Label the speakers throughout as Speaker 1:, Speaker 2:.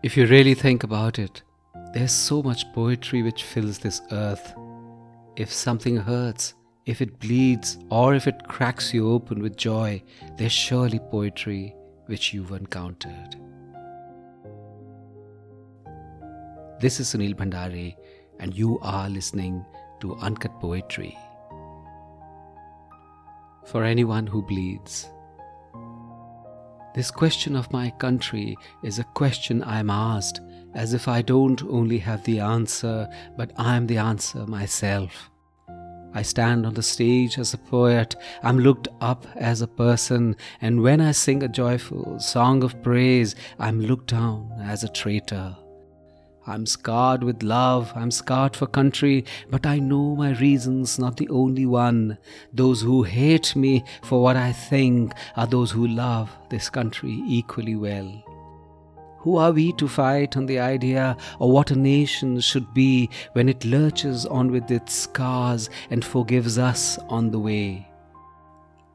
Speaker 1: If you really think about it, there's so much poetry which fills this earth. If something hurts, if it bleeds, or if it cracks you open with joy, there's surely poetry which you've encountered. This is Sunil Bhandari, and you are listening to Uncut Poetry. For anyone who bleeds, this question of my country is a question I'm asked as if I don't only have the answer, but I'm the answer myself. I stand on the stage as a poet, I'm looked up as a person, and when I sing a joyful song of praise, I'm looked down as a traitor. I'm scarred with love, I'm scarred for country, but I know my reason's not the only one. Those who hate me for what I think are those who love this country equally well. Who are we to fight on the idea of what a nation should be when it lurches on with its scars and forgives us on the way?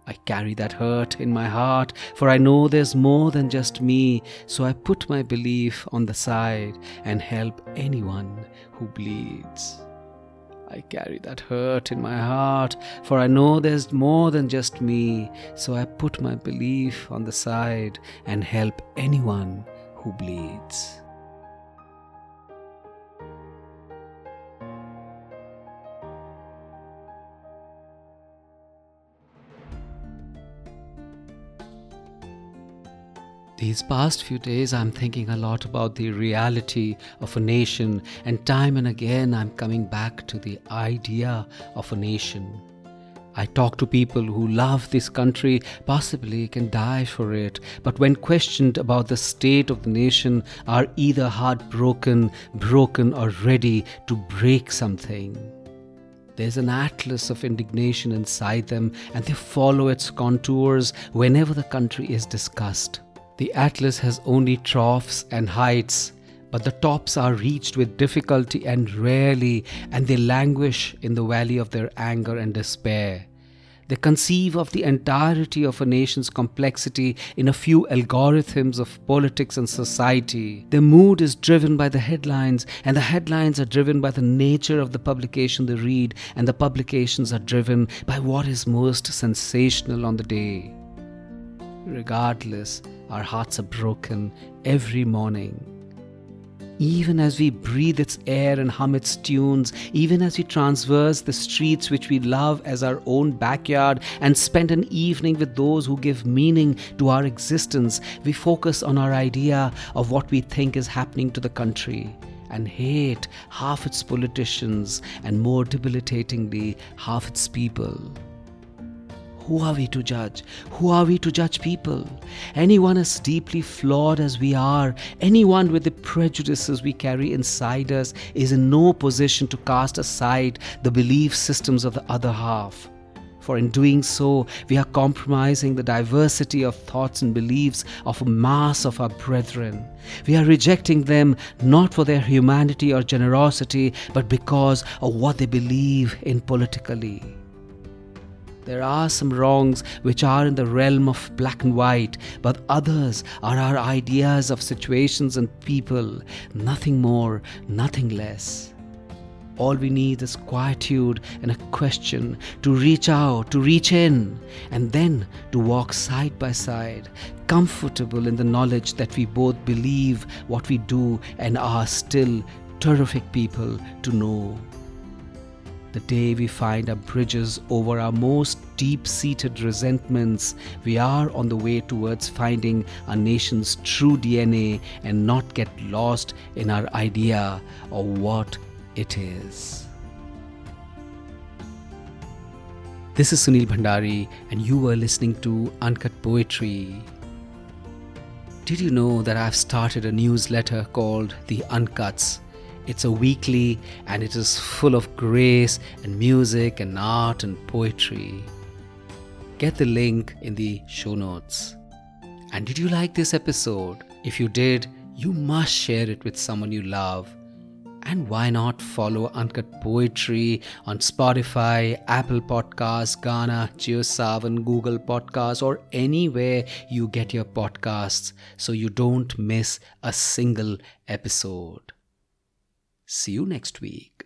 Speaker 1: I carry that hurt in my heart, for I know there's more than just me, so I put my belief on the side and help anyone who bleeds. I carry that hurt in my heart, for I know there's more than just me, so I put my belief on the side and help anyone who bleeds. These past few days, I'm thinking a lot about the reality of a nation, and time and again, I'm coming back to the idea of a nation. I talk to people who love this country, possibly can die for it, but when questioned about the state of the nation, are either heartbroken, broken, or ready to break something. There's an atlas of indignation inside them, and they follow its contours whenever the country is discussed. The atlas has only troughs and heights, but the tops are reached with difficulty and rarely, and they languish in the valley of their anger and despair. They conceive of the entirety of a nation's complexity in a few algorithms of politics and society. Their mood is driven by the headlines, and the headlines are driven by the nature of the publication they read, and the publications are driven by what is most sensational on the day. Regardless, our hearts are broken every morning. Even as we breathe its air and hum its tunes, even as we traverse the streets which we love as our own backyard and spend an evening with those who give meaning to our existence, we focus on our idea of what we think is happening to the country and hate half its politicians and more debilitatingly, half its people. Who are we to judge? Who are we to judge people? Anyone as deeply flawed as we are, anyone with the prejudices we carry inside us, is in no position to cast aside the belief systems of the other half. For in doing so, we are compromising the diversity of thoughts and beliefs of a mass of our brethren. We are rejecting them not for their humanity or generosity, but because of what they believe in politically. There are some wrongs which are in the realm of black and white, but others are our ideas of situations and people, nothing more, nothing less. All we need is quietude and a question to reach out, to reach in, and then to walk side by side, comfortable in the knowledge that we both believe what we do and are still terrific people to know. The day we find our bridges over our most deep seated resentments, we are on the way towards finding our nation's true DNA and not get lost in our idea of what it is. This is Sunil Bhandari, and you were listening to Uncut Poetry. Did you know that I've started a newsletter called The Uncuts? It's a weekly and it is full of grace and music and art and poetry. Get the link in the show notes. And did you like this episode? If you did, you must share it with someone you love. And why not follow Uncut Poetry on Spotify, Apple Podcasts, Gaana, JioSaavn, Google Podcasts, or anywhere you get your podcasts so you don't miss a single episode. See you next week.